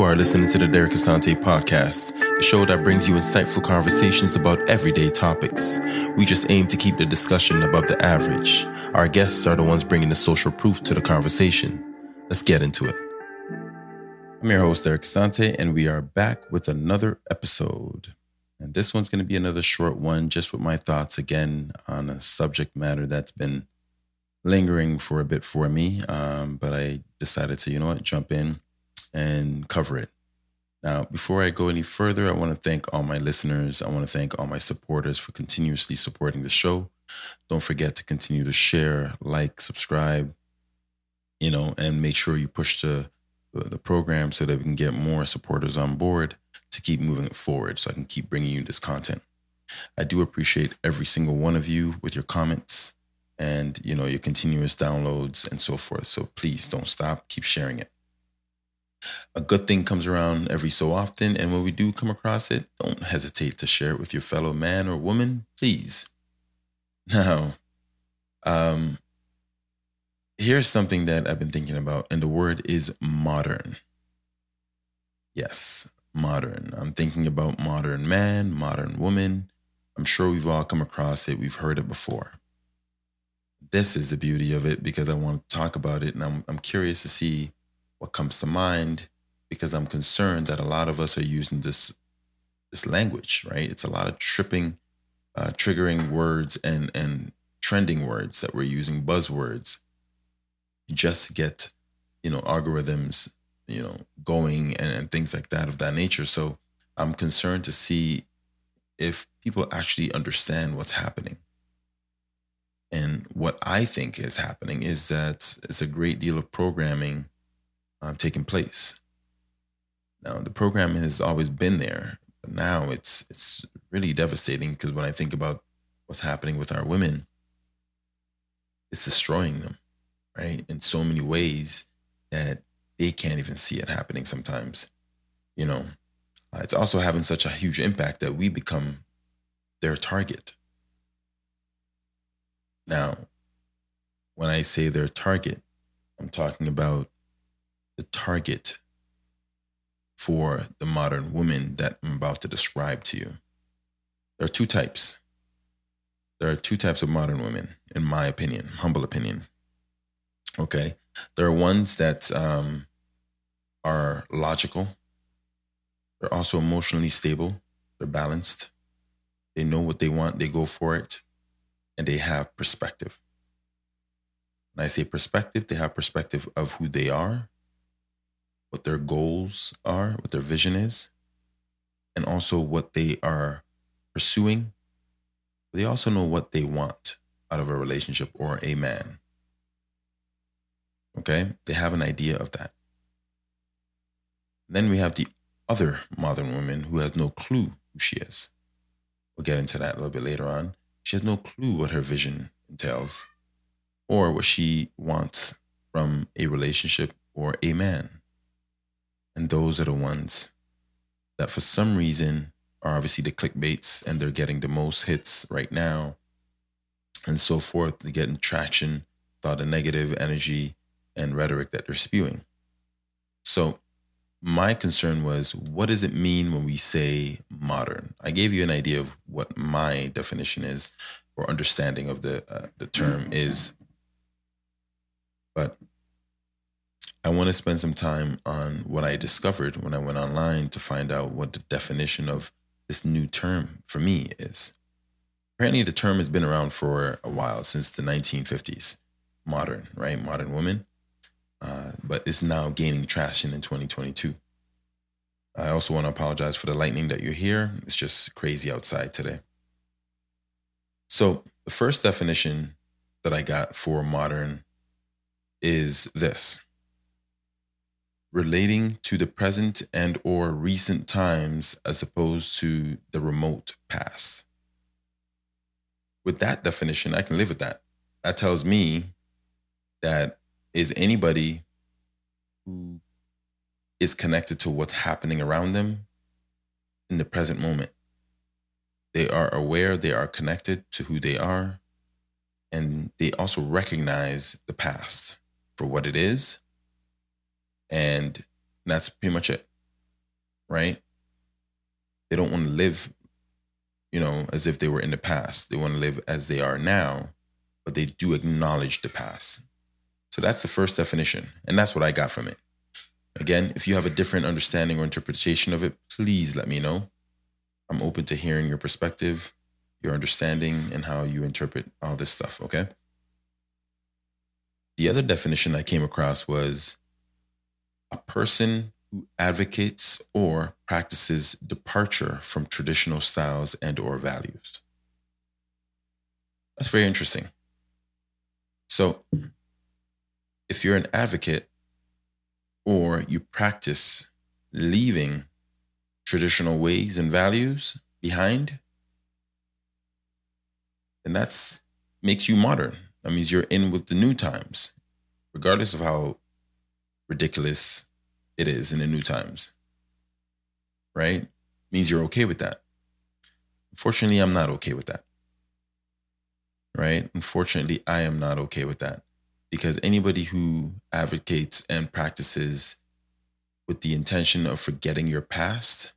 You are listening to the Derek Asante podcast, the show that brings you insightful conversations about everyday topics. We just aim to keep the discussion above the average. Our guests are the ones bringing the social proof to the conversation. Let's get into it. I'm your host, Derek Asante, and we are back with another episode. And this one's going to be another short one, just with my thoughts again on a subject matter that's been lingering for a bit for me. Um, but I decided to, you know what, jump in and cover it. Now, before I go any further, I want to thank all my listeners. I want to thank all my supporters for continuously supporting the show. Don't forget to continue to share, like, subscribe, you know, and make sure you push the, the program so that we can get more supporters on board to keep moving it forward so I can keep bringing you this content. I do appreciate every single one of you with your comments and, you know, your continuous downloads and so forth. So please don't stop. Keep sharing it a good thing comes around every so often. And when we do come across it, don't hesitate to share it with your fellow man or woman, please. Now, um, here's something that I've been thinking about, and the word is modern. Yes, modern. I'm thinking about modern man, modern woman. I'm sure we've all come across it, we've heard it before. This is the beauty of it because I want to talk about it, and I'm, I'm curious to see what comes to mind because I'm concerned that a lot of us are using this this language, right? It's a lot of tripping, uh, triggering words and and trending words that we're using, buzzwords, just to get you know algorithms, you know, going and, and things like that of that nature. So I'm concerned to see if people actually understand what's happening. And what I think is happening is that it's a great deal of programming uh, taking place. Now, the program has always been there, but now it's it's really devastating because when I think about what's happening with our women, it's destroying them, right? In so many ways that they can't even see it happening sometimes. You know, uh, it's also having such a huge impact that we become their target. Now, when I say their target, I'm talking about the target for the modern woman that I'm about to describe to you. There are two types. There are two types of modern women, in my opinion, humble opinion. Okay. There are ones that um, are logical, they're also emotionally stable, they're balanced, they know what they want, they go for it, and they have perspective. When I say perspective, they have perspective of who they are what their goals are, what their vision is, and also what they are pursuing. They also know what they want out of a relationship or a man. Okay? They have an idea of that. Then we have the other modern woman who has no clue who she is. We'll get into that a little bit later on. She has no clue what her vision entails or what she wants from a relationship or a man. And those are the ones that for some reason are obviously the clickbaits and they're getting the most hits right now and so forth. They're getting traction, thought the negative energy and rhetoric that they're spewing. So my concern was what does it mean when we say modern? I gave you an idea of what my definition is or understanding of the uh, the term is. But I want to spend some time on what I discovered when I went online to find out what the definition of this new term for me is. Apparently, the term has been around for a while, since the 1950s. Modern, right? Modern woman. Uh, but it's now gaining traction in 2022. I also want to apologize for the lightning that you hear. It's just crazy outside today. So, the first definition that I got for modern is this relating to the present and or recent times as opposed to the remote past. With that definition, I can live with that. That tells me that is anybody who is connected to what's happening around them in the present moment. They are aware, they are connected to who they are, and they also recognize the past for what it is and that's pretty much it. right? They don't want to live, you know, as if they were in the past. They want to live as they are now, but they do acknowledge the past. So that's the first definition. And that's what I got from it. Again, if you have a different understanding or interpretation of it, please let me know. I'm open to hearing your perspective, your understanding, and how you interpret all this stuff, okay? The other definition I came across was a person who advocates or practices departure from traditional styles and or values. That's very interesting. So, if you're an advocate or you practice leaving traditional ways and values behind, then that's makes you modern. That means you're in with the new times, regardless of how ridiculous it is in the new times. Right? Means you're okay with that. Unfortunately, I'm not okay with that. Right? Unfortunately, I am not okay with that because anybody who advocates and practices with the intention of forgetting your past,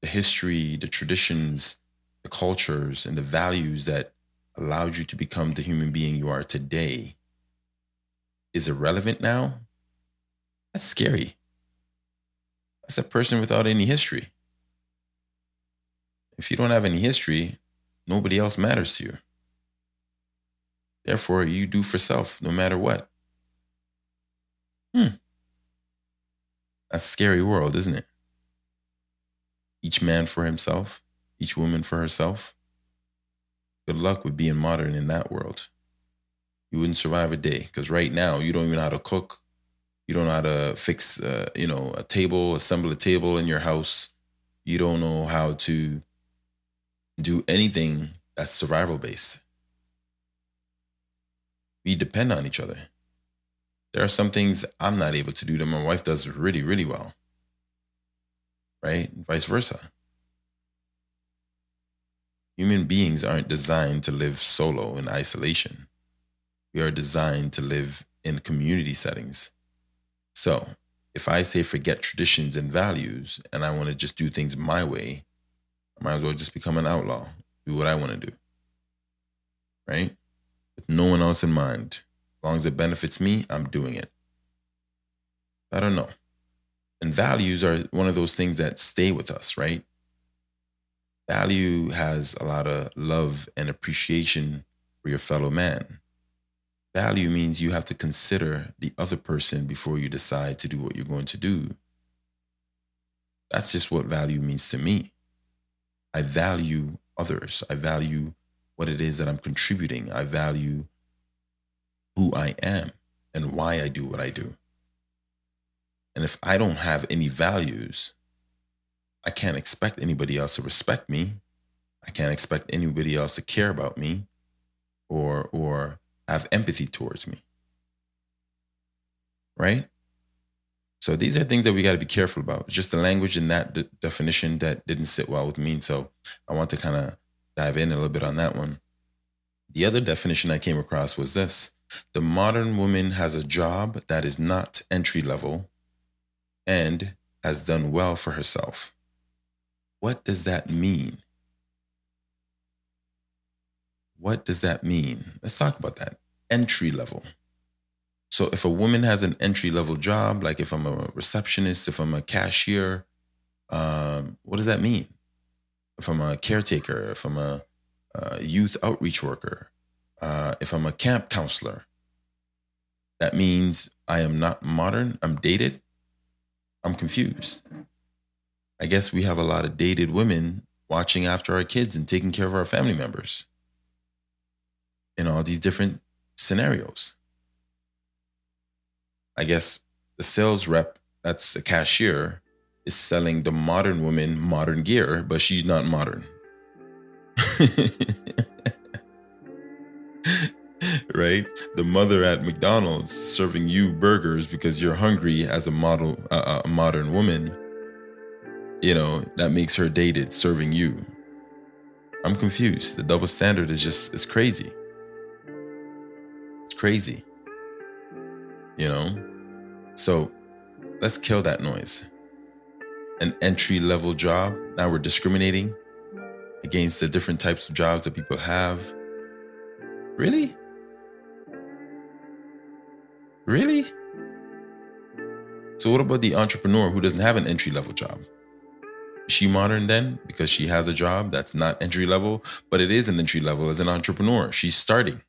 the history, the traditions, the cultures, and the values that allowed you to become the human being you are today is irrelevant now, that's scary. That's a person without any history. If you don't have any history, nobody else matters to you. Therefore, you do for self no matter what. Hmm. That's a scary world, isn't it? Each man for himself, each woman for herself. Good luck with being modern in that world. You wouldn't survive a day because right now you don't even know how to cook. You don't know how to fix, uh, you know, a table, assemble a table in your house. You don't know how to do anything that's survival based we depend on each other. There are some things I'm not able to do that my wife does really, really well. Right? Vice versa. Human beings aren't designed to live solo in isolation. We are designed to live in community settings. So, if I say forget traditions and values and I want to just do things my way, I might as well just become an outlaw, do what I want to do. Right? with no one else in mind. As long as it benefits me, I'm doing it. I don't know. And values are one of those things that stay with us, right? Value has a lot of love and appreciation for your fellow man. Value means you have to consider the other person before you decide to do what you're going to do. That's just what value means to me. I value others. I value what it is that I'm contributing. I value who I am and why I do what I do. And if I don't have any values, I can't expect anybody else to respect me. I can't expect anybody else to care about me or or have empathy towards me. Right? So these are things that we got to be careful about. Just the language in that de- definition that didn't sit well with me. So I want to kind of dive in a little bit on that one. The other definition I came across was this the modern woman has a job that is not entry level and has done well for herself. What does that mean? What does that mean? Let's talk about that. Entry level. So, if a woman has an entry level job, like if I'm a receptionist, if I'm a cashier, um, what does that mean? if I'm a caretaker, if I'm a, a youth outreach worker, uh, if I'm a camp counselor, that means I am not modern, I'm dated, I'm confused. I guess we have a lot of dated women watching after our kids and taking care of our family members in all these different scenarios. I guess the sales rep that's a cashier is selling the modern woman modern gear, but she's not modern. right? The mother at McDonald's serving you burgers because you're hungry as a model, uh, a modern woman. You know that makes her dated, serving you. I'm confused. The double standard is just it's crazy. Crazy. You know, so let's kill that noise an entry level job. Now we're discriminating against the different types of jobs that people have. Really? Really? So, what about the entrepreneur who doesn't have an entry level job? Is she modern then because she has a job that's not entry level, but it is an entry level as an entrepreneur? She's starting.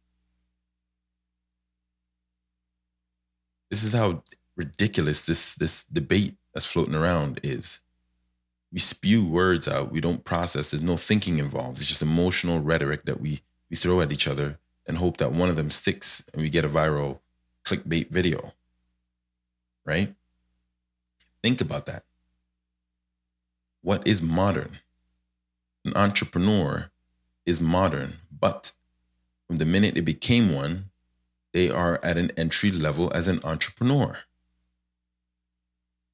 This is how ridiculous this this debate that's floating around is. We spew words out, we don't process, there's no thinking involved. It's just emotional rhetoric that we we throw at each other and hope that one of them sticks and we get a viral clickbait video. Right? Think about that. What is modern? An entrepreneur is modern, but from the minute it became one, they are at an entry level as an entrepreneur.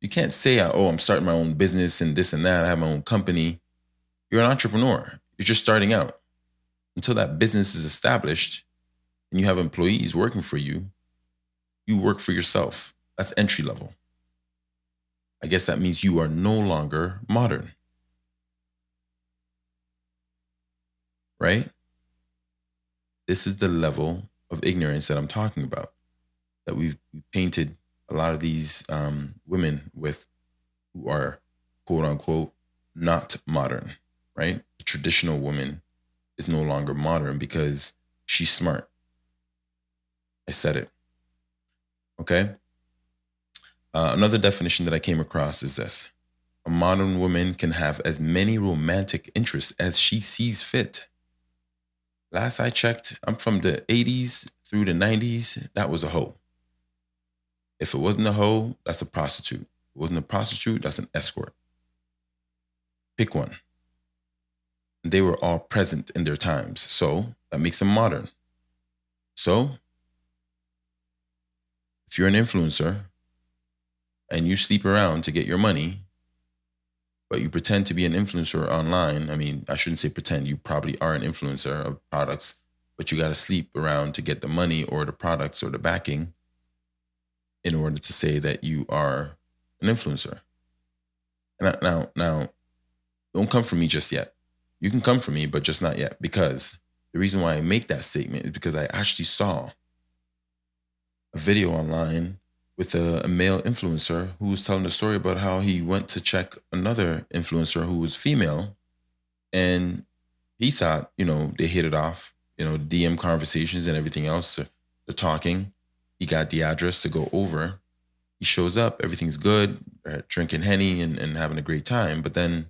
You can't say, oh, I'm starting my own business and this and that. I have my own company. You're an entrepreneur. You're just starting out. Until that business is established and you have employees working for you, you work for yourself. That's entry level. I guess that means you are no longer modern. Right? This is the level of ignorance that I'm talking about. That we've painted a lot of these um, women with who are quote unquote not modern, right? The traditional woman is no longer modern because she's smart. I said it. Okay. Uh, another definition that I came across is this a modern woman can have as many romantic interests as she sees fit. Last I checked, I'm from the 80s through the 90s. That was a hoe. If it wasn't a hoe, that's a prostitute. If it wasn't a prostitute, that's an escort. Pick one. They were all present in their times. So that makes them modern. So if you're an influencer and you sleep around to get your money, but you pretend to be an influencer online, I mean, I shouldn't say pretend, you probably are an influencer of products, but you got to sleep around to get the money or the products or the backing in order to say that you are an influencer. And now, now, don't come for me just yet. You can come for me, but just not yet, because the reason why I make that statement is because I actually saw a video online with a, a, male influencer who was telling a story about how he went to check another influencer who was female and he thought you know they hit it off you know dm conversations and everything else they're, talking. He got the address to go over. He shows up everything's good drinking henny and, and having a great time but then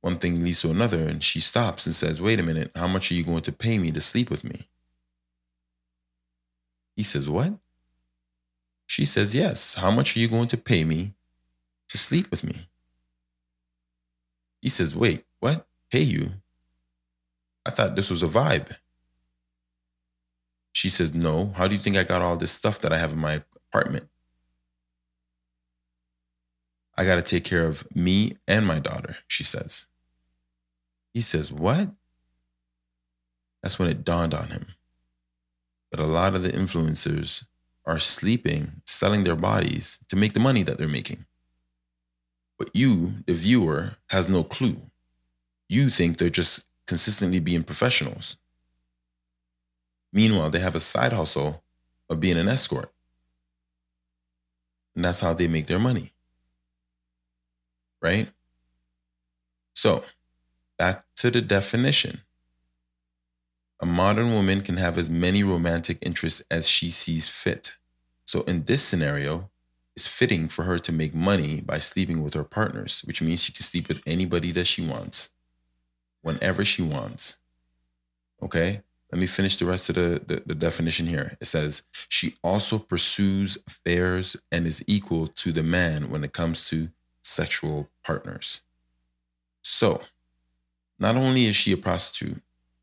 one thing leads to another and she stops and says wait a minute how much are you going to pay me to sleep with me? He says, What? She says, Yes. How much are you going to pay me to sleep with me? He says, Wait, what? Pay you? I thought this was a vibe. She says, No. How do you think I got all this stuff that I have in my apartment? I got to take care of me and my daughter, she says. He says, What? That's when it dawned on him. But a lot of the influencers are sleeping, selling their bodies to make the money that they're making. But you, the viewer, has no clue. You think they're just consistently being professionals. Meanwhile, they have a side hustle of being an escort. And that's how they make their money. Right? So, back to the definition. A modern woman can have as many romantic interests as she sees fit. So, in this scenario, it's fitting for her to make money by sleeping with her partners, which means she can sleep with anybody that she wants, whenever she wants. Okay? Let me finish the rest of the, the, the, definition here. It says, she also pursues affairs and is equal to the man when it comes to sexual partners. So, not only is she a prostitute,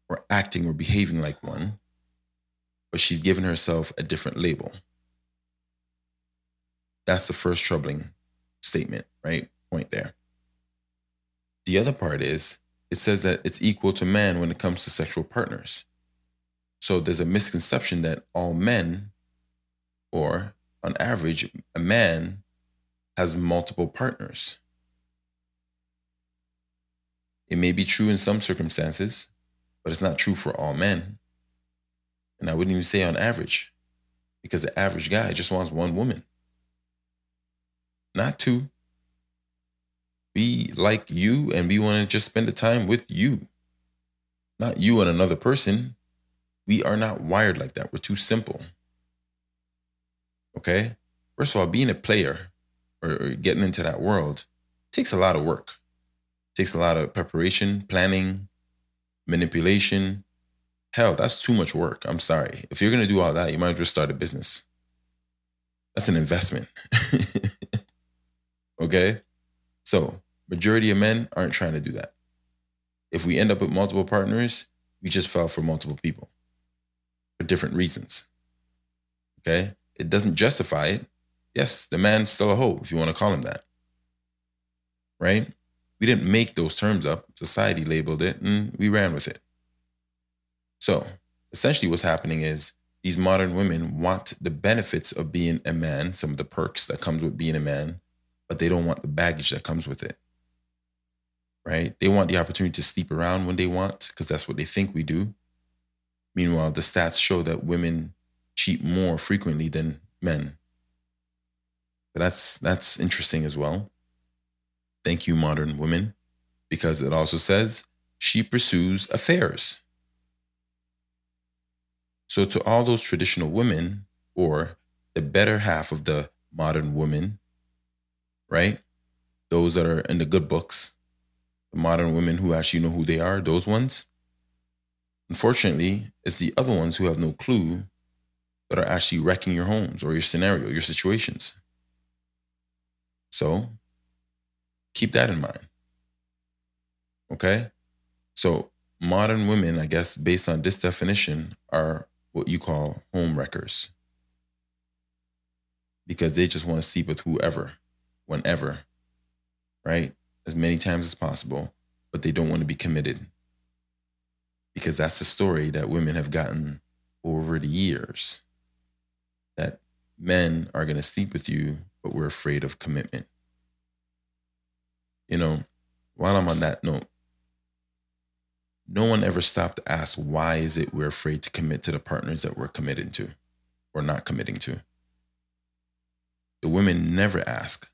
or acting or behaving like one, but she's given herself a different label. That's the first troubling statement, right? Point there. The other part is it says that it's equal to man when it comes to sexual partners. So there's a misconception that all men, or on average, a man has multiple partners. It may be true in some circumstances, but it's not true for all men. And I wouldn't even say on average, because the average guy just wants one woman, not two. We like you and we want to just spend the time with you, not you and another person. We are not wired like that. We're too simple. Okay? First of all, being a player or, or getting into that world takes a lot of work. It takes a lot of preparation, planning, manipulation. Hell, that's too much work. I'm sorry. If you're going to do all that, you might just start a business. That's an investment. okay? So, majority of men aren't trying to do that. If we end up with multiple partners, we just fell for multiple people for different reasons. Okay? It doesn't justify it. Yes, the man's still a hoe, if you want to call him that. Right? We didn't make those terms up. Society labeled it and we ran with it. So essentially, what's happening is these modern women want the benefits of being a man, some of the perks that comes with being a man, but they don't want the baggage that comes with it. Right? They want the opportunity to sleep around when they want because that's what they think we do. Meanwhile, the stats show that women cheat more frequently than men. But that's that's interesting as well. Thank you, modern women, because it also says she pursues affairs. So, to all those traditional women, or the better half of the modern women, right? Those that are in the good books, the modern women who actually know who they are, those ones. Unfortunately, it's the other ones who have no clue that are actually wrecking your homes or your scenario, your situations. So keep that in mind. Okay? So modern women, I guess, based on this definition, are what you call home wreckers. Because they just want to sleep with whoever, whenever, right? As many times as possible, but they don't want to be committed. Because that's the story that women have gotten over the years. That men are going to sleep with you, but we're afraid of commitment you know, while I'm on that note, no one ever stopped to ask why is it we're afraid to commit to the partners that we're committed to or not committing to. The women never ask.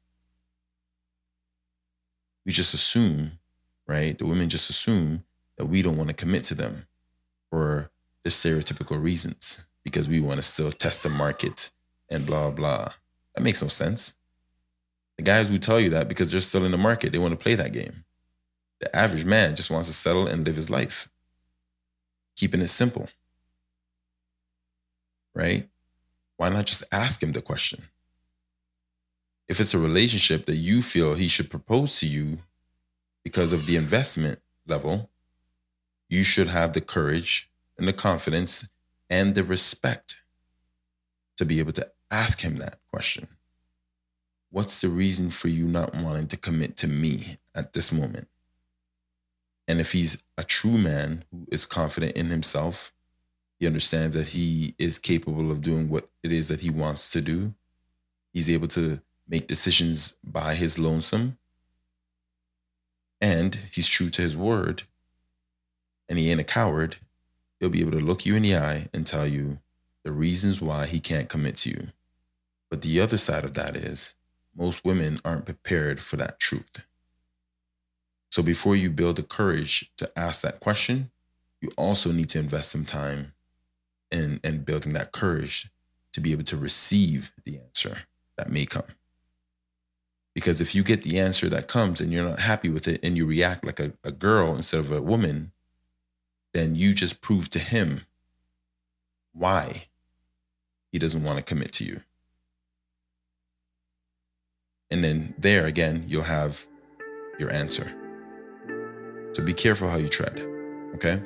We just assume, right? The women just assume that we don't want to commit to them for the stereotypical reasons because we want to still test the market and blah blah. That makes no sense. The guys will tell you that because they're still in the market. They want to play that game. The average man just wants to settle and live his life, keeping it simple. Right? Why not just ask him the question? If it's a relationship that you feel he should propose to you because of the investment level, you should have the courage and the confidence and the respect to be able to ask him that question what's the reason for you not wanting to commit to me at this moment? And if he's a true man who is confident in himself, he understands that he is capable of doing what it is that he wants to do. He's able to make decisions by his lonesome. And he's true to his word. And he ain't a coward. He'll be able to look you in the eye and tell you the reasons why he can't commit to you. But the other side of that is most women aren't prepared for that truth. So before you build the courage to ask that question, you also need to invest some time in, in building that courage to be able to receive the answer that may come. Because if you get the answer that comes and you're not happy with it and you react like a, a girl instead of a woman, then you just prove to him why he doesn't want to commit to you. And then there again, you'll have your answer. So be careful how you tread. Okay.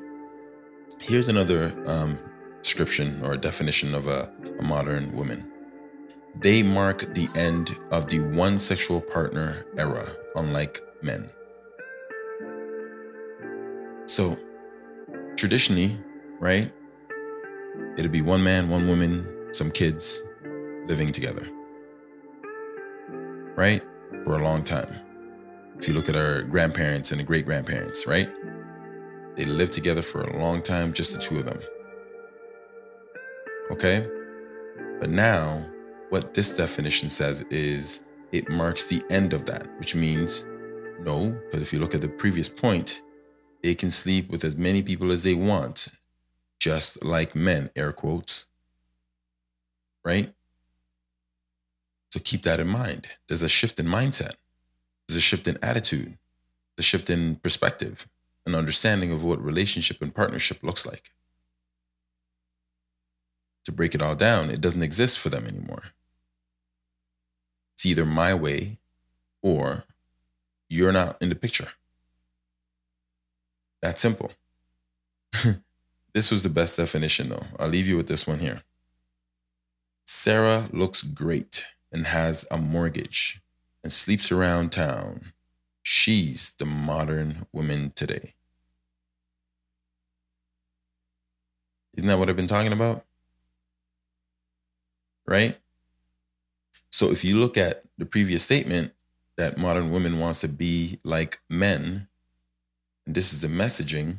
Here's another um, description or a definition of a, a modern woman. They mark the end of the one sexual partner era, unlike men. So, traditionally, right, it'd be one man, one woman, some kids living together right? For a long time. if you look at our grandparents and the great grandparents, right? They lived together for a long time, just the two of them. Okay? But now, what this definition says is it marks the end of that, which means no, because if you look at the previous point, they can sleep with as many people as they want, just like men, air quotes. Right? So keep that in mind. There's a shift in mindset, there's a shift in attitude, there's a shift in perspective, an understanding of what relationship and partnership looks like. To break it all down, it doesn't exist for them anymore. It's either my way or you're not in the picture. That simple. this was the best definition, though. I'll leave you with this one here. Sarah looks great and has a mortgage and sleeps around town. She's the modern woman today. Isn't that what I've been talking about? Right? So if you look at the previous statement that modern women wants to be like men, and this is the messaging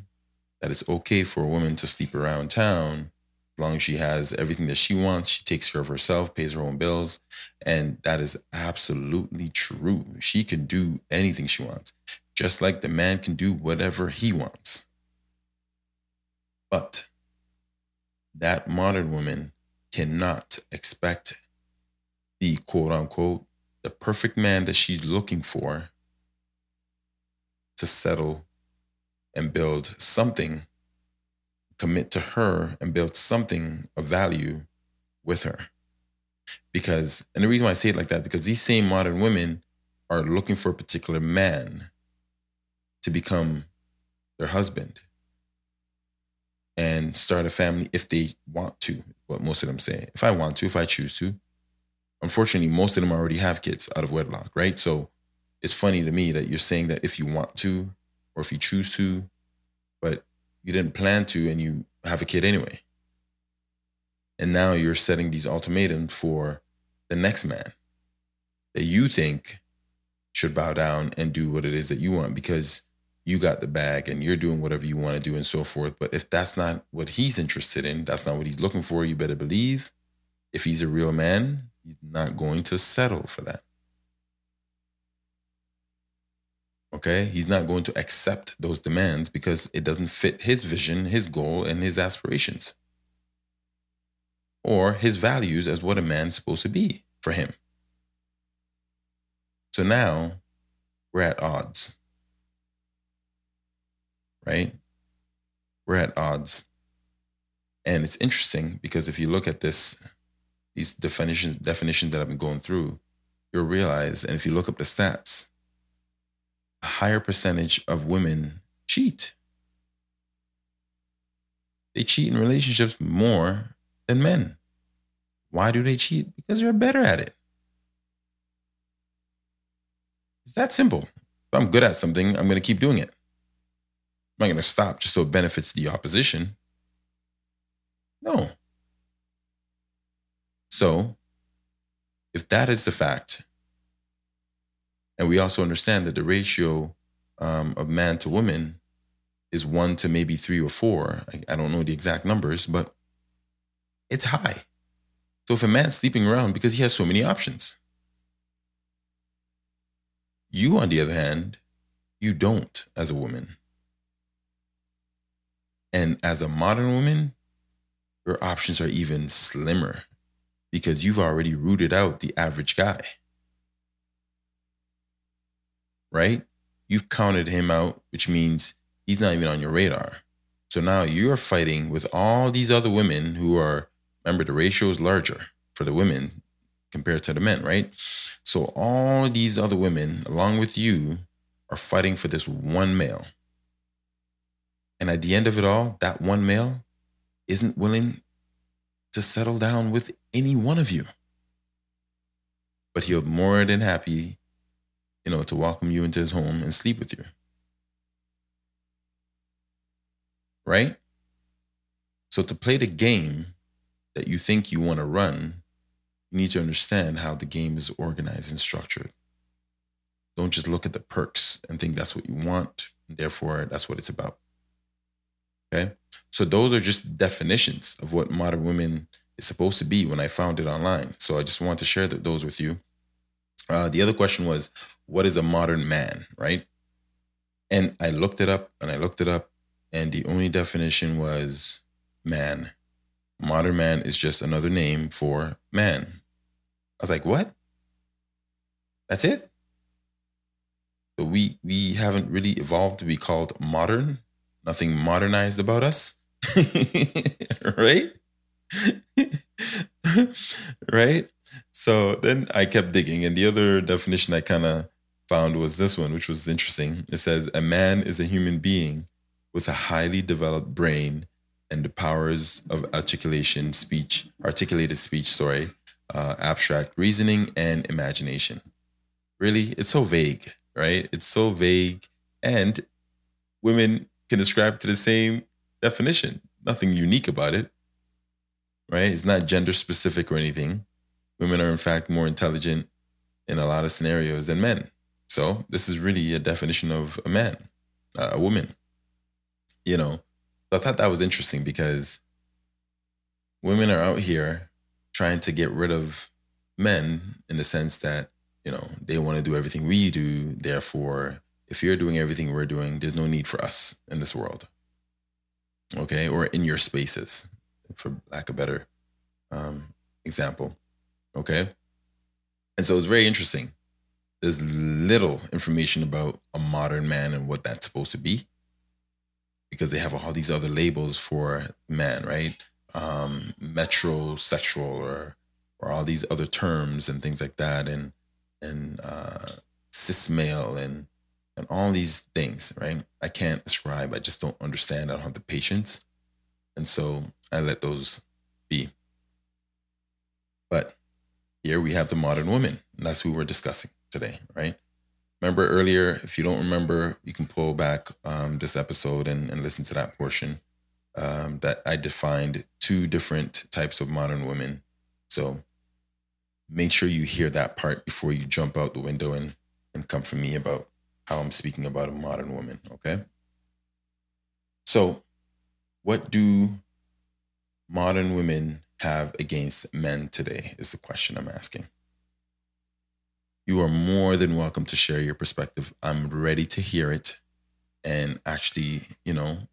that it's okay for a woman to sleep around town long as she has everything that she wants, she takes care of herself, pays her own bills, and that is absolutely true. She can do anything she wants, just like the man can do whatever he wants. But that modern woman cannot expect the quote unquote the perfect man that she's looking for to settle and build something, commit to her and build something of value with her. Because, and the reason why I say it like that, because these same modern women are looking for a particular man to become their husband and start a family if they want to. What most of them say. If I want to, if I choose to. Unfortunately, most of them already have kids out of wedlock, right? So it's funny to me that you're saying that if you want to or if you choose to, but you didn't plan to and you have a kid anyway. And now you're setting these ultimatums for the next man that you think should bow down and do what it is that you want because you got the bag and you're doing whatever you want to do and so forth. But if that's not what he's interested in, that's not what he's looking for, you better believe if he's a real man, he's not going to settle for that. Okay? He's not going to accept those demands because it doesn't fit his vision, his goal, and his aspirations or his values as what a man's supposed to be for him. So now we're at odds right? We're at odds. And it's interesting because if you look at this, these definitions definitions that I've been going through, you'll realize, and if you look up the stats, a higher percentage of women cheat. They cheat in relationships more than men. Why do they cheat? Because they're better at it. It's that simple. If I'm good at something, I'm going to keep doing it. I'm not going to stop just so it benefits the opposition. No. So, if that is the fact, and we also understand that the ratio um, of man to woman is one to maybe three or four, I, I don't know the exact numbers, but it's high. So if a man's sleeping around because he has so many options, you, on the other hand, you don't as a woman. And as a modern woman, your options are even slimmer because you've already rooted out the average guy. Right? You've counted him out, which means he's not even on your radar. So now you're fighting with all these other women who are, remember, the ratio is larger for the women compared to the men, right? So all these other women, along with you, are fighting for this one male. And at the end of it all, that one male isn't willing to settle down with any one of you. But he'll more than happy, you know, to welcome you into his home and sleep with you. Right? So to play the game that you think you want to run, you need to understand how the game is organized and structured. don't just look at the perks and think that's what you want. And Therefore, that's what it's about. Okay. So those are just definitions of what modern women is supposed to be when I found it online. So I just want to share those with you. Uh, the other question was, what is a modern man, right? And I looked it up and I looked it up, and the only definition was man. Modern man is just another name for man. I was like, what? That's it? So we we haven't really evolved to be called modern. Nothing modernized about us. right? right? So then I kept digging, and the other definition I kind of found was this one, which was interesting. It says, A man is a human being with a highly developed brain and the powers of articulation, speech, articulated speech, sorry, uh, abstract reasoning, and imagination. Really, it's so vague, right? It's so vague. And women can describe to the same definition. Nothing unique about it, right? It's not gender specific or anything. Women are, in fact, more intelligent in a lot of scenarios than men. So, this is really a definition of a man, a woman. You know, I thought that was interesting because women are out here trying to get rid of men in the sense that, you know, they want to do everything we do. Therefore, if you're doing everything we're doing, there's no need for us in this world. Okay. Or in your spaces, for lack of better um, example. Okay. And so it's very interesting. There's little information about a modern man and what that's supposed to be because they have all these other labels for men, right? Um, metrosexual or or all these other terms and things like that, and and uh, cis male and and all these things, right? I can't describe. I just don't understand. I don't have the patience, and so I let those be. But here we have the modern woman, and that's who we're discussing today, right? remember earlier, if you don't remember, you can pull back um, this episode and, and, listen to that portion um, that I defined two different types of modern women. So make sure you hear that part before you jump out the window and, and come for me about how I'm speaking about a modern woman. Okay. So, what do modern women have against men today? Is the question I'm asking you are more than welcome to share your perspective. I'm ready to hear it and actually, you know,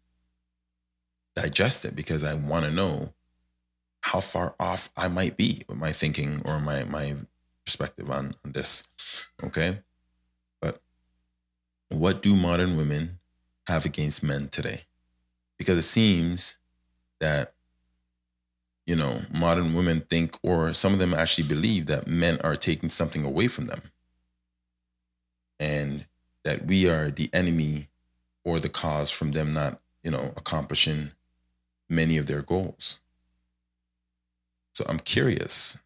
digest it because I want to know how far off I might be with my thinking or my my perspective on, on this. Okay. But what do modern women have against men today? Because it seems that you know, modern women think, or some of them actually believe that men are taking something away from them and that we are the enemy or the cause from them not, you know, accomplishing many of their goals. So I'm curious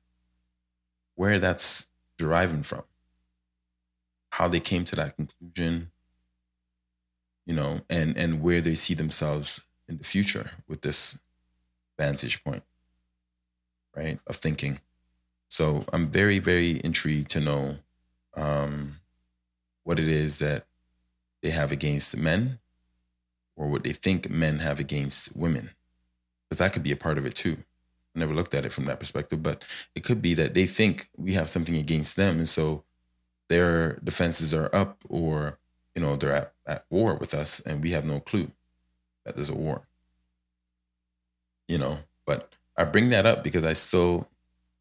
where that's deriving from, how they came to that conclusion, you know, and and where they see themselves in the future with this vantage point right, of thinking. So I'm very, very intrigued to know um, what it is that they have against men or what they think men have against women. Because that could be a part of it too. I never looked at it from that perspective, but it could be that they think we have something against them. And so their defenses are up or, you know, they're at, at war with us and we have no clue that there's a war. You know, but I bring that up because I still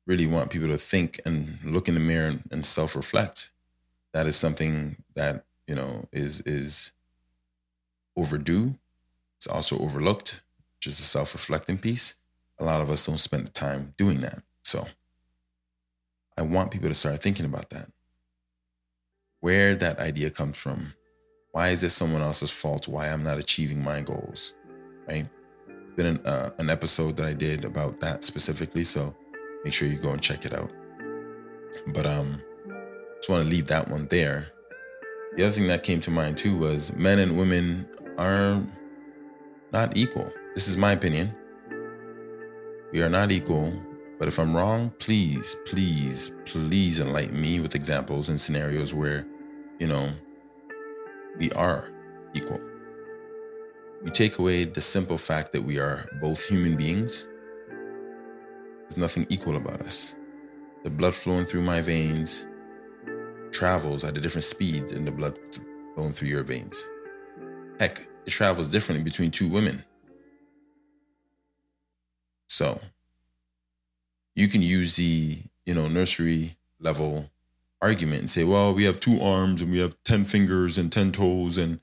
really want people to think and look in the mirror and, and self-reflect. That is something that you know is is overdue. It's also overlooked, which is a self-reflecting piece. A lot of us don't spend the time doing that. So I want people to start thinking about that. Where that idea comes from. Why is this someone else's fault? Why I'm not achieving my goals? Right? Been an, uh, an episode that I did about that specifically. So make sure you go and check it out. But um, just want to leave that one there. The other thing that came to mind too was men and women are not equal. This is my opinion. We are not equal. But if I'm wrong, please, please, please enlighten me with examples and scenarios where, you know, we are equal. You take away the simple fact that we are both human beings, there's nothing equal about us. The blood flowing through my veins travels at a different speed than the blood flowing through your veins. Heck, it travels differently between two women. So, you can use the, you know, nursery level argument and say, well, we have two arms and we have 10 fingers and 10 toes and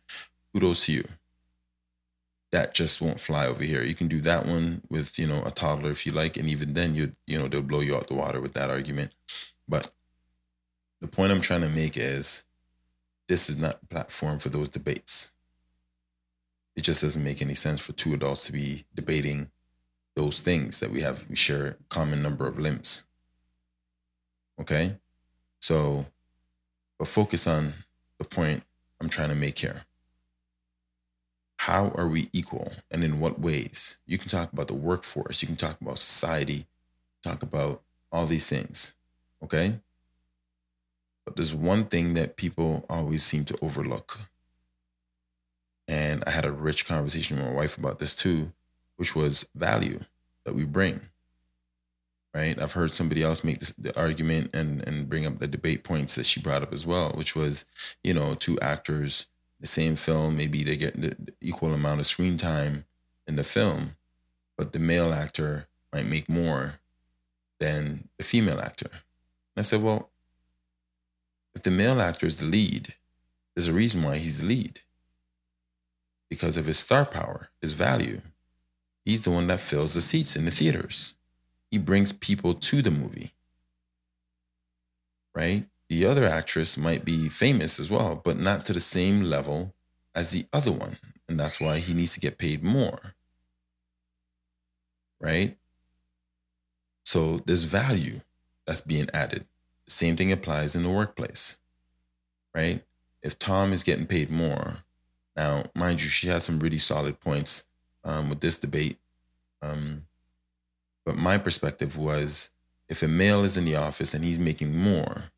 kudos to you that just won't fly over here. You can do that one with, you know, a toddler if you like, and even then you you know, they'll blow you out the water with that argument. But the point I'm trying to make is this is not a platform for those debates. It just doesn't make any sense for two adults to be debating those things that we have we share common number of limbs. Okay? So but focus on the point I'm trying to make here how are we equal and in what ways? You can talk about the workforce, you can talk about society, talk about all these things, okay? But there's one thing that people always seem to overlook. And I had a rich conversation with my wife about this too, which was value that we bring. Right? I've heard somebody else make this, the argument and and bring up the debate points that she brought up as well, which was, you know, two actors the same film, maybe they get the equal amount of screen time in the film, but the male actor might make more than the female actor. And I said, well, if the male actor is the lead, there's a reason why he's the lead. Because of his star power, his value. He's the one that fills the seats in the theaters. He brings people to the movie. Right? The other actress might be famous as well, but not to the same level as the other one. And that's why he needs to get paid more. Right? So there's value that's being added. Same thing applies in the workplace. Right? If Tom is getting paid more, now, mind you, she has some really solid points um, with this debate. Um, but my perspective was if a male is in the office and he's making more,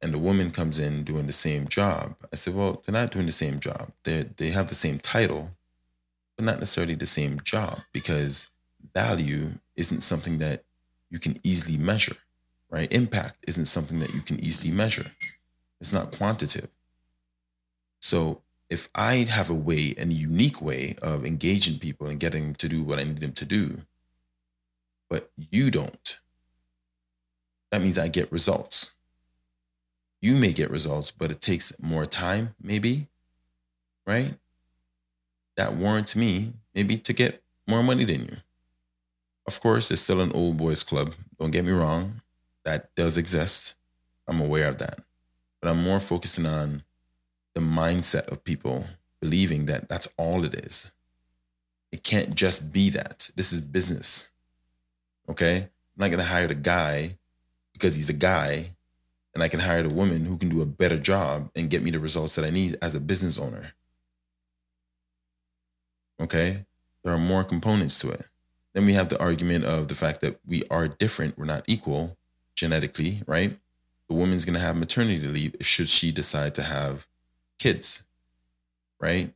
and the woman comes in doing the same job. I said, well, they're not doing the same job. They they have the same title, but not necessarily the same job because value isn't something that you can easily measure, right? Impact isn't something that you can easily measure. It's not quantitative. So if I have a way, a unique way of engaging people and getting them to do what I need them to do, but you don't, that means I get results you may get results, but it takes more time, maybe, right? That warrants me maybe to get more money than you. Of course, it's still an old boys club. Don't get me wrong. That does exist. I'm aware of that. But I'm more focusing on the mindset of people believing that that's all it is. It can't just be that. This is business. Okay? I'm not going to hire the guy because he's a guy and I can hire the woman who can do a better job and get me the results that I need as a business owner. Okay? There are more components to it. Then we have the argument of the fact that we are different, we're not equal genetically, right? The woman's going to have maternity leave if should she decide to have kids, right?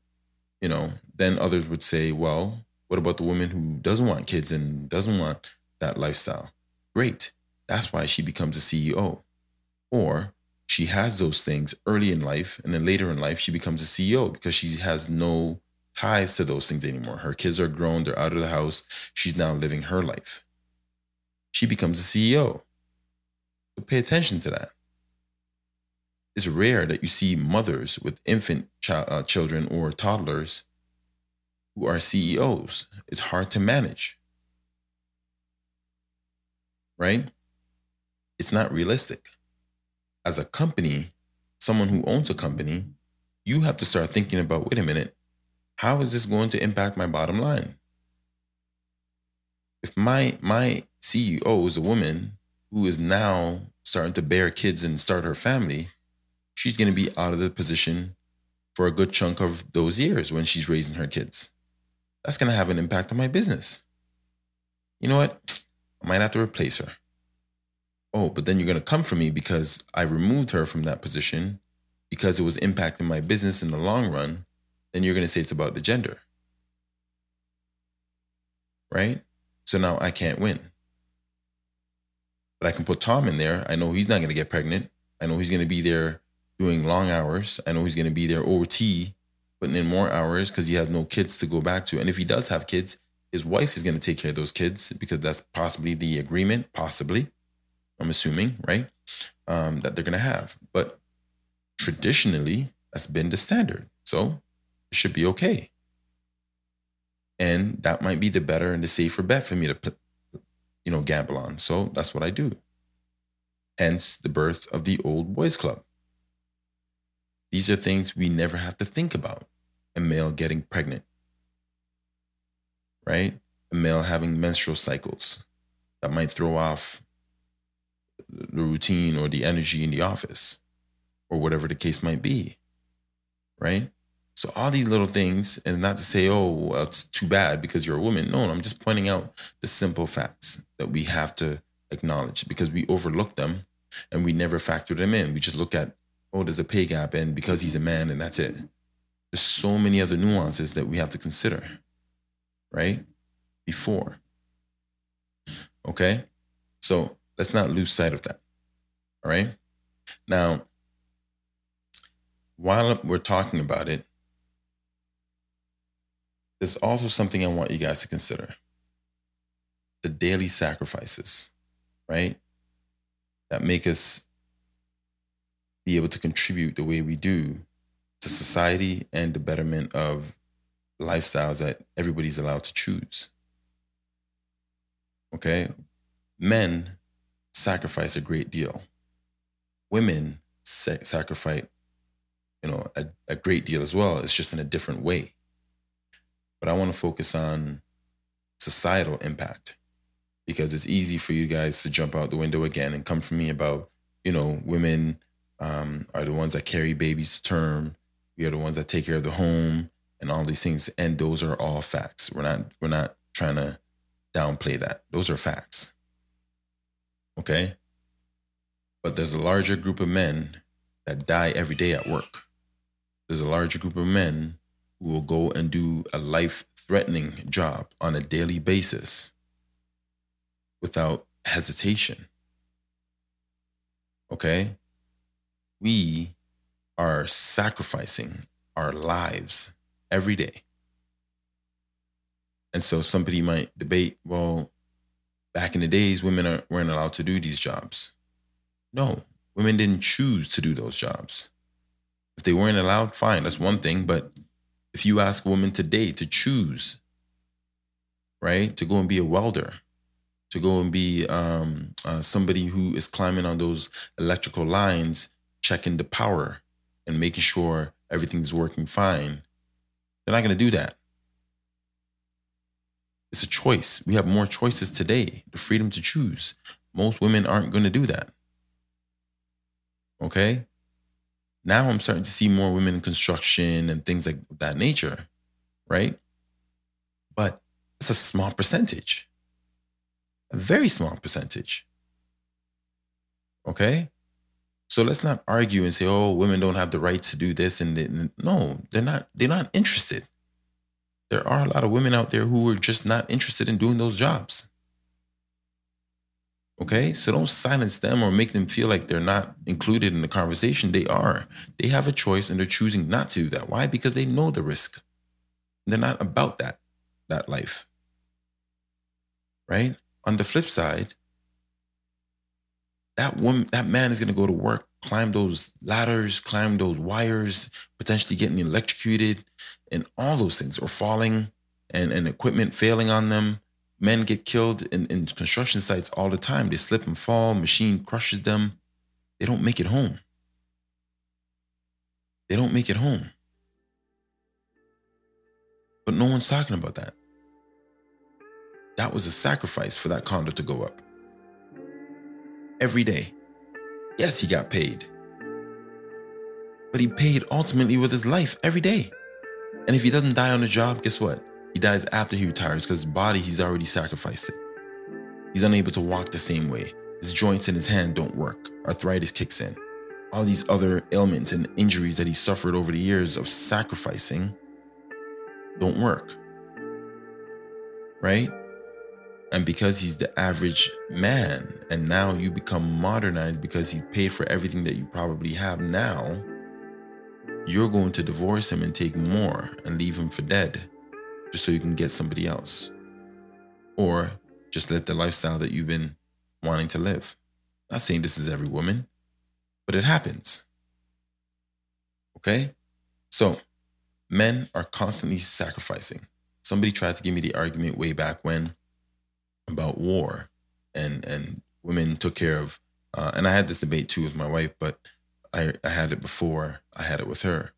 You know, then others would say, well, what about the woman who doesn't want kids and doesn't want that lifestyle? Great. That's why she becomes a CEO. Or she has those things early in life, and then later in life, she becomes a CEO because she has no ties to those things anymore. Her kids are grown, they're out of the house. She's now living her life. She becomes a CEO. Pay attention to that. It's rare that you see mothers with infant ch- uh, children or toddlers who are CEOs. It's hard to manage. Right? It's not realistic as a company, someone who owns a company, you have to start thinking about wait a minute, how is this going to impact my bottom line? If my my CEO is a woman who is now starting to bear kids and start her family, she's going to be out of the position for a good chunk of those years when she's raising her kids. That's going to have an impact on my business. You know what? I might have to replace her oh, but then you're going to come for me because I removed her from that position because it was impacting my business in the long run, then you're going to say it's about the gender. Right? So now I can't win. But I can put Tom in there. I know he's not going to get pregnant. I know he's going to be there doing long hours. I know he's going to be there OT, putting in more hours because he has no kids to go back to. And if he does have kids, his wife is going to take care of those kids because that's possibly the agreement, possibly. I'm assuming, right? Um, that they're going to have. But traditionally, that's been the standard. So it should be okay. And that might be the better and the safer bet for me to, you know, gamble on. So that's what I do. Hence the birth of the Old Boys Club. These are things we never have to think about a male getting pregnant, right? A male having menstrual cycles that might throw off the routine or the energy in the office or whatever the case might be, right? So all these little things, and not to say, oh, well, it's too bad because you're a woman. No, I'm just pointing out the simple facts that we have to acknowledge because we overlook them and we never factor them in. We just look at, oh, there's a pay gap, and because he's a man, and that's it. There's so many other nuances that we have to consider, right? Before. Okay? So let's not lose sight of that. All right? Now, while we're talking about it, there's also something I want you guys to consider the daily sacrifices, right? That make us be able to contribute the way we do to society and the betterment of lifestyles that everybody's allowed to choose. Okay? Men sacrifice a great deal. Women sacrifice, you know, a, a great deal as well. It's just in a different way. But I want to focus on societal impact because it's easy for you guys to jump out the window again and come for me about, you know, women um, are the ones that carry babies to term we are the ones that take care of the home and all these things. And those are all facts. We're not we're not trying to downplay that. Those are facts. Okay? But there's a larger group of men that die every day at work. There's a larger group of men who will go and do a life threatening job on a daily basis without hesitation. Okay? We are sacrificing our lives every day. And so somebody might debate, well, back in the days, women are, weren't allowed to do these jobs. No, women didn't choose to do those jobs. If they weren't allowed, fine, that's one thing. But if you ask women today to choose, right, to go and be a welder, to go and be um, uh, somebody who is climbing on those electrical lines, checking the power, and making sure everything's working fine, they're not going to do that. It's a choice. We have more choices today, the freedom to choose. Most women aren't going to do that. Okay? Now I'm starting to see more women in construction and things like that nature, right? But it's a small percentage, a very small percentage. Okay? So let's not argue and say, "Oh, women don't have the right to do this." And no, they're not. They're not interested. There are a lot of women out there who are just not interested in doing those jobs. Okay, so don't silence them or make them feel like they're not included in the conversation. They are. They have a choice and they're choosing not to do that. Why? Because they know the risk. They're not about that that life. Right? On the flip side, that woman, that man is going to go to work, climb those ladders, climb those wires, potentially getting electrocuted, and all those things, or falling and, and equipment failing on them. Men get killed in, in construction sites all the time. They slip and fall, machine crushes them. They don't make it home. They don't make it home. But no one's talking about that. That was a sacrifice for that condo to go up every day. Yes, he got paid. But he paid ultimately with his life every day. And if he doesn't die on the job, guess what? He dies after he retires because his body, he's already sacrificed it. He's unable to walk the same way. His joints in his hand don't work. Arthritis kicks in. all these other ailments and injuries that he suffered over the years of sacrificing don't work. Right? And because he's the average man, and now you become modernized because he paid for everything that you probably have now, you're going to divorce him and take more and leave him for dead just so you can get somebody else. Or just let the lifestyle that you've been wanting to live. Not saying this is every woman, but it happens. Okay? So, men are constantly sacrificing. Somebody tried to give me the argument way back when about war and and women took care of uh, and I had this debate too with my wife, but I, I had it before I had it with her.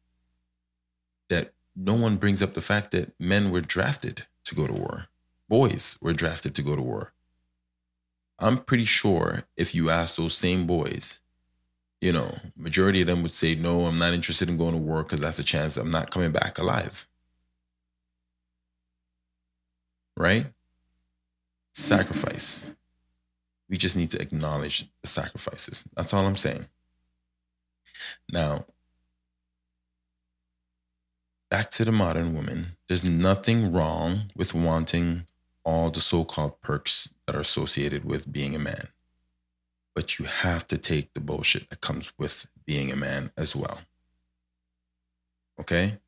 That no one brings up the fact that men were drafted to go to war. Boys were drafted to go to war. I'm pretty sure if you ask those same boys, you know, majority of them would say, no, I'm not interested in going to war because that's a chance I'm not coming back alive. Right? Sacrifice. We just need to acknowledge the sacrifices. That's all I'm saying. Now, back to the modern woman, there's nothing wrong with wanting all the so called perks that are associated with being a man. But you have to take the bullshit that comes with being a man as well. Okay?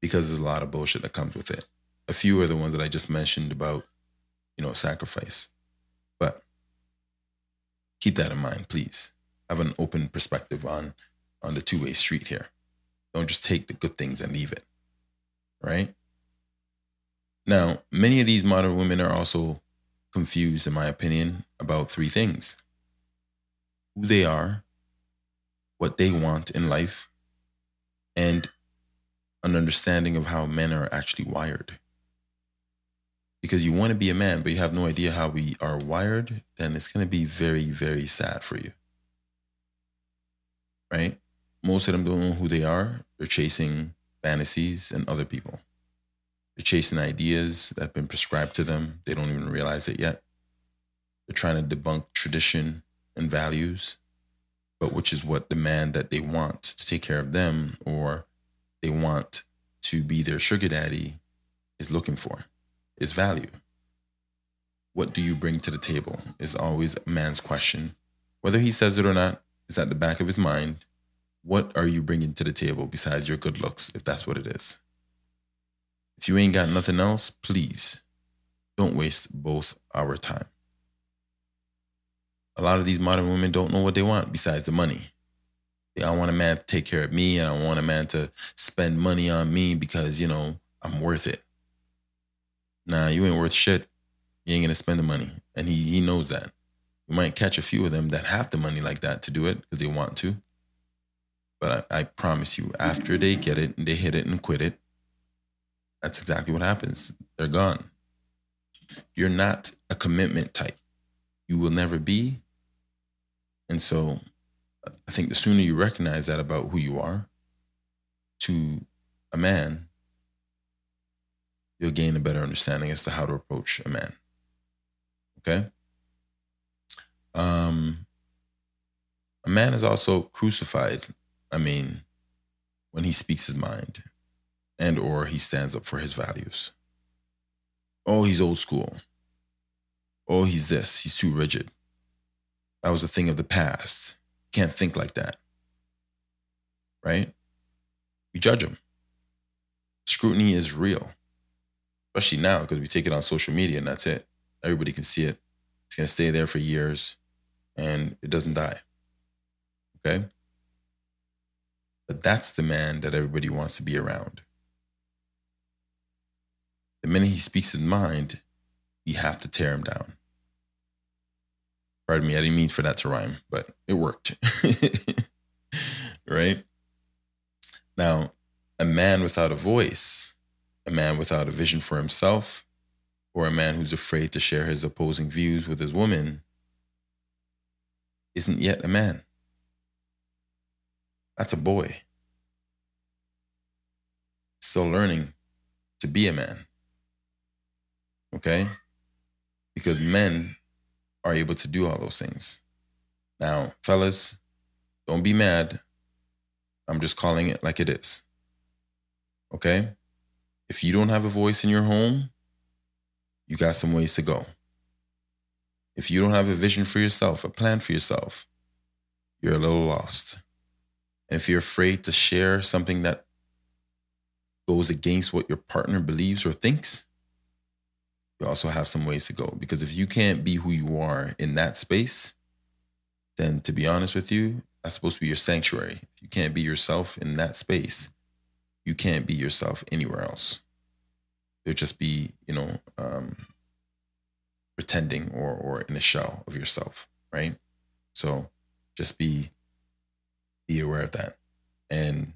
Because there's a lot of bullshit that comes with it. A few are the ones that I just mentioned about you know, sacrifice. But keep that in mind, please. Have an open perspective on on the two-way street here. Don't just take the good things and leave it. Right? Now, many of these modern women are also confused, in my opinion, about three things who they are, what they want in life, and an understanding of how men are actually wired because you want to be a man, but you have no idea how we are wired, then it's going to be very, very sad for you. Right? Most of them don't know who they are. They're chasing fantasies and other people. They're chasing ideas that have been prescribed to them. They don't even realize it yet. They're trying to debunk tradition and values, but which is what the man that they want to take care of them or they want to be their sugar daddy is looking for is value. What do you bring to the table is always a man's question. Whether he says it or not is at the back of his mind. What are you bringing to the table besides your good looks, if that's what it is? If you ain't got nothing else, please don't waste both our time. A lot of these modern women don't know what they want besides the money. I want a man to take care of me and I want a man to spend money on me because, you know, I'm worth it nah, you ain't worth shit. You ain't gonna spend the money. And he he knows that. You might catch a few of them that have the money like that to do it because they want to. But I, I promise you, after they get it and they hit it and quit it, that's exactly what happens. They're gone. You're not a commitment type. You will never be. And so I think the sooner you recognize that about who you are to a man, you'll gain a better understanding as to how to approach a man. Okay? Um, a man is also crucified. I mean, when he speaks his mind and or he stands up for his values. Oh, he's old school. Oh, he's this. He's too rigid. That was a thing of the past. Can't think like that. Right? We judge him. Scrutiny is real especially now because we take it on social media and that's it. Everybody can see it. It's gonna stay there for years, and it doesn't die. Okay. But that's the man that everybody wants to be around. The minute he speaks his mind, you have to tear him down. Pardon me, I didn't mean for that to rhyme, but it worked. right? Now, a man without a voice a man without a vision for himself, or a man who's afraid to share his opposing views with his woman, isn't yet a man. That's a boy. Still learning to be a man. Okay? Because men are able to do all those things. Now, fellas, Don't be mad. I'm just calling it like it is. Okay? If you don't have a voice in your home, you got some ways to go. If you don't have a vision for yourself, a plan for yourself, you're a little lost. And if you're afraid to share something that goes against what your partner believes or thinks, you also have some ways to go. Because if you can't be who you are in that space, then to be honest with you, that's supposed to be your sanctuary. If you can't be yourself in that space, you can't be yourself anywhere else. You'll just be, you know, um, pretending or or in a shell of yourself, right? So just be be aware of that. And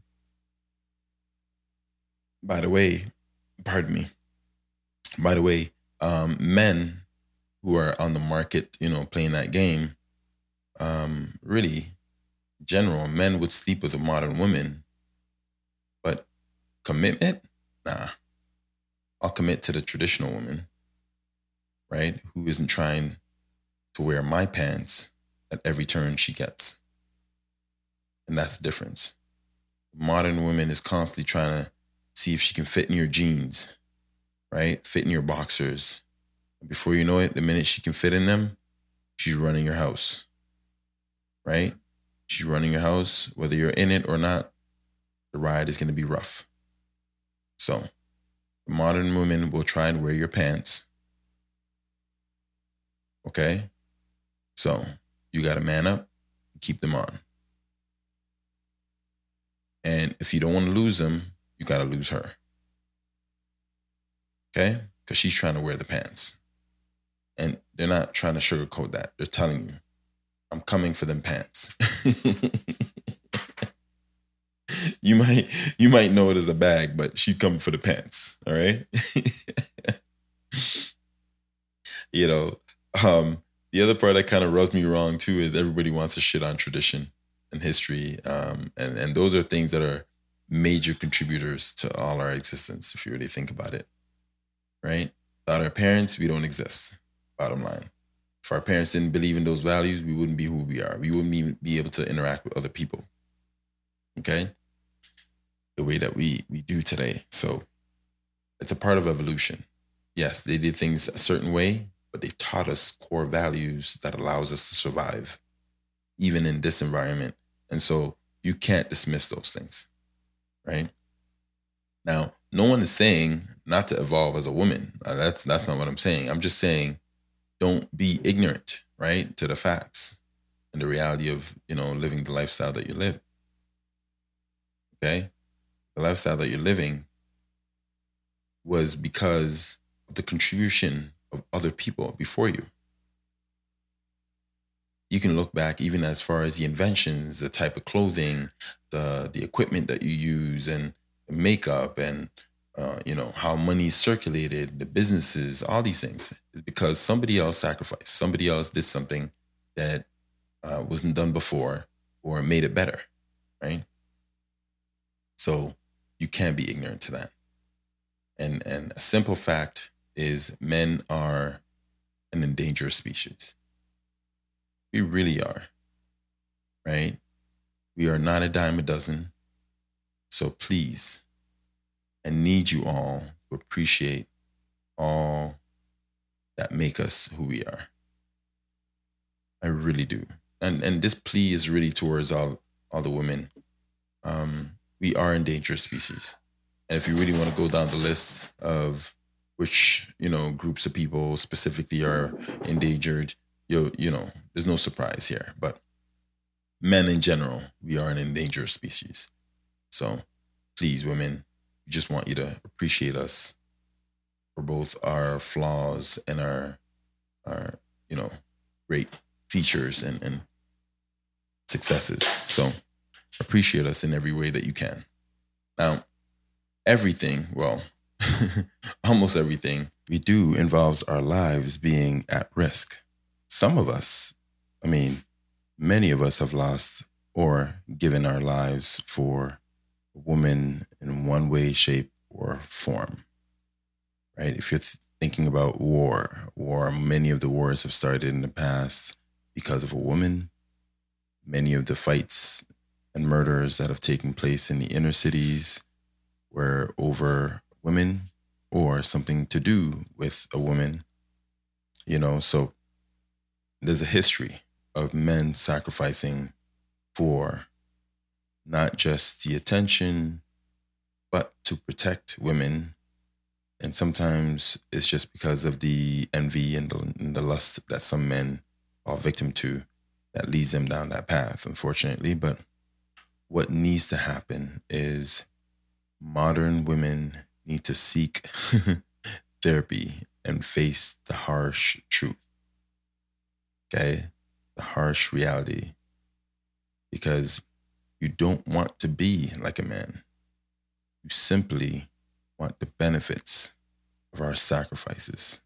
by the way, pardon me. By the way, um, men who are on the market, you know, playing that game, um, really, general, men would sleep with a modern woman, commitment, nah. I'll commit to the traditional woman, right? Who isn't trying to wear my pants at every turn she gets. And that's the difference. Modern woman is constantly trying to see if she can fit in your jeans, right? Fit in your boxers. Before you know it, the minute she can fit in them, she's running your house, right? She's running your house, whether you're in it or not, the ride is going to be rough. So, modern women will try and wear your pants. Okay? So, you got to man up, keep them on. And if you don't want to lose them, you got to lose her. Okay? Because she's trying to wear the pants. And they're not trying to sugarcoat that. They're telling you, I'm coming for them pants. you might you might know it as a bag, but she's coming for the pants. All right. you know, um, the other part that kind of rubs me wrong too is everybody wants to shit on tradition and history, um, and and those are things that are major contributors to all our existence. If you really think about it, right? Without our parents, we don't exist. Bottom line if our parents didn't believe in those values, we wouldn't be who we are. We wouldn't be able to interact with other people. Okay? The way that we we do today. So it's a part of evolution. Yes, they did things a certain way, but they taught us core values that allows us to survive, even in this environment. And so you can't dismiss those things. Right? Now, no one is saying not to evolve as a woman. Uh, that's that's not what I'm saying. I'm just saying don't be ignorant, right, to the facts and the reality of, you know, living the lifestyle that you live. Okay? The lifestyle that you're living was because of the contribution of other people before you. You can look back even as far as the inventions, the type of clothing, the the equipment that you use and makeup and uh, you know, how money circulated, the businesses, all these things, is because somebody else sacrificed, somebody else did something that uh, wasn't done before or made it better, right? So you can't be ignorant to that. And and a simple fact is men are an endangered species. We really are, right? We are not a dime a dozen. So please I need you all to appreciate all that make us who we are. I really do. And and this plea is really towards all all the women. Um, we are endangered species. And if you really want to go down the list of which, you know, groups of people specifically are endangered, you you know, there's no surprise here. But men in general, we are an endangered species. So please, women, we just want you to appreciate us for both our flaws and our our you know great features and, and successes. So appreciate us in every way that you can. Now, everything, well, almost everything we do involves our lives being at risk. Some of us, I mean, many of us have lost or given our lives for a woman in one way, shape, or form. Right? If you're th- thinking about war, war, many of the wars have started in the past because of a woman. many of the fights and murders that have taken place in the inner cities were over women or something to do with a woman. You know, so there's a history of men sacrificing for not just the attention, but to protect women. And sometimes it's just because of the envy and the, and the lust that some men are victim to that leads them down that path, unfortunately. But what needs to happen is modern women need to seek therapy and face the harsh truth. Okay? The harsh reality. Because you don't want to be like a man. You simply want the benefits of our sacrifices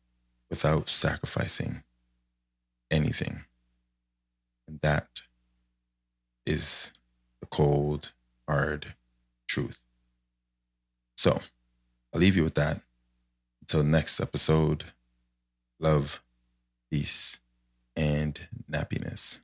without sacrificing anything. And that is the cold, hard truth. So I'll leave you with that. Until next episode, love, peace, and nappiness.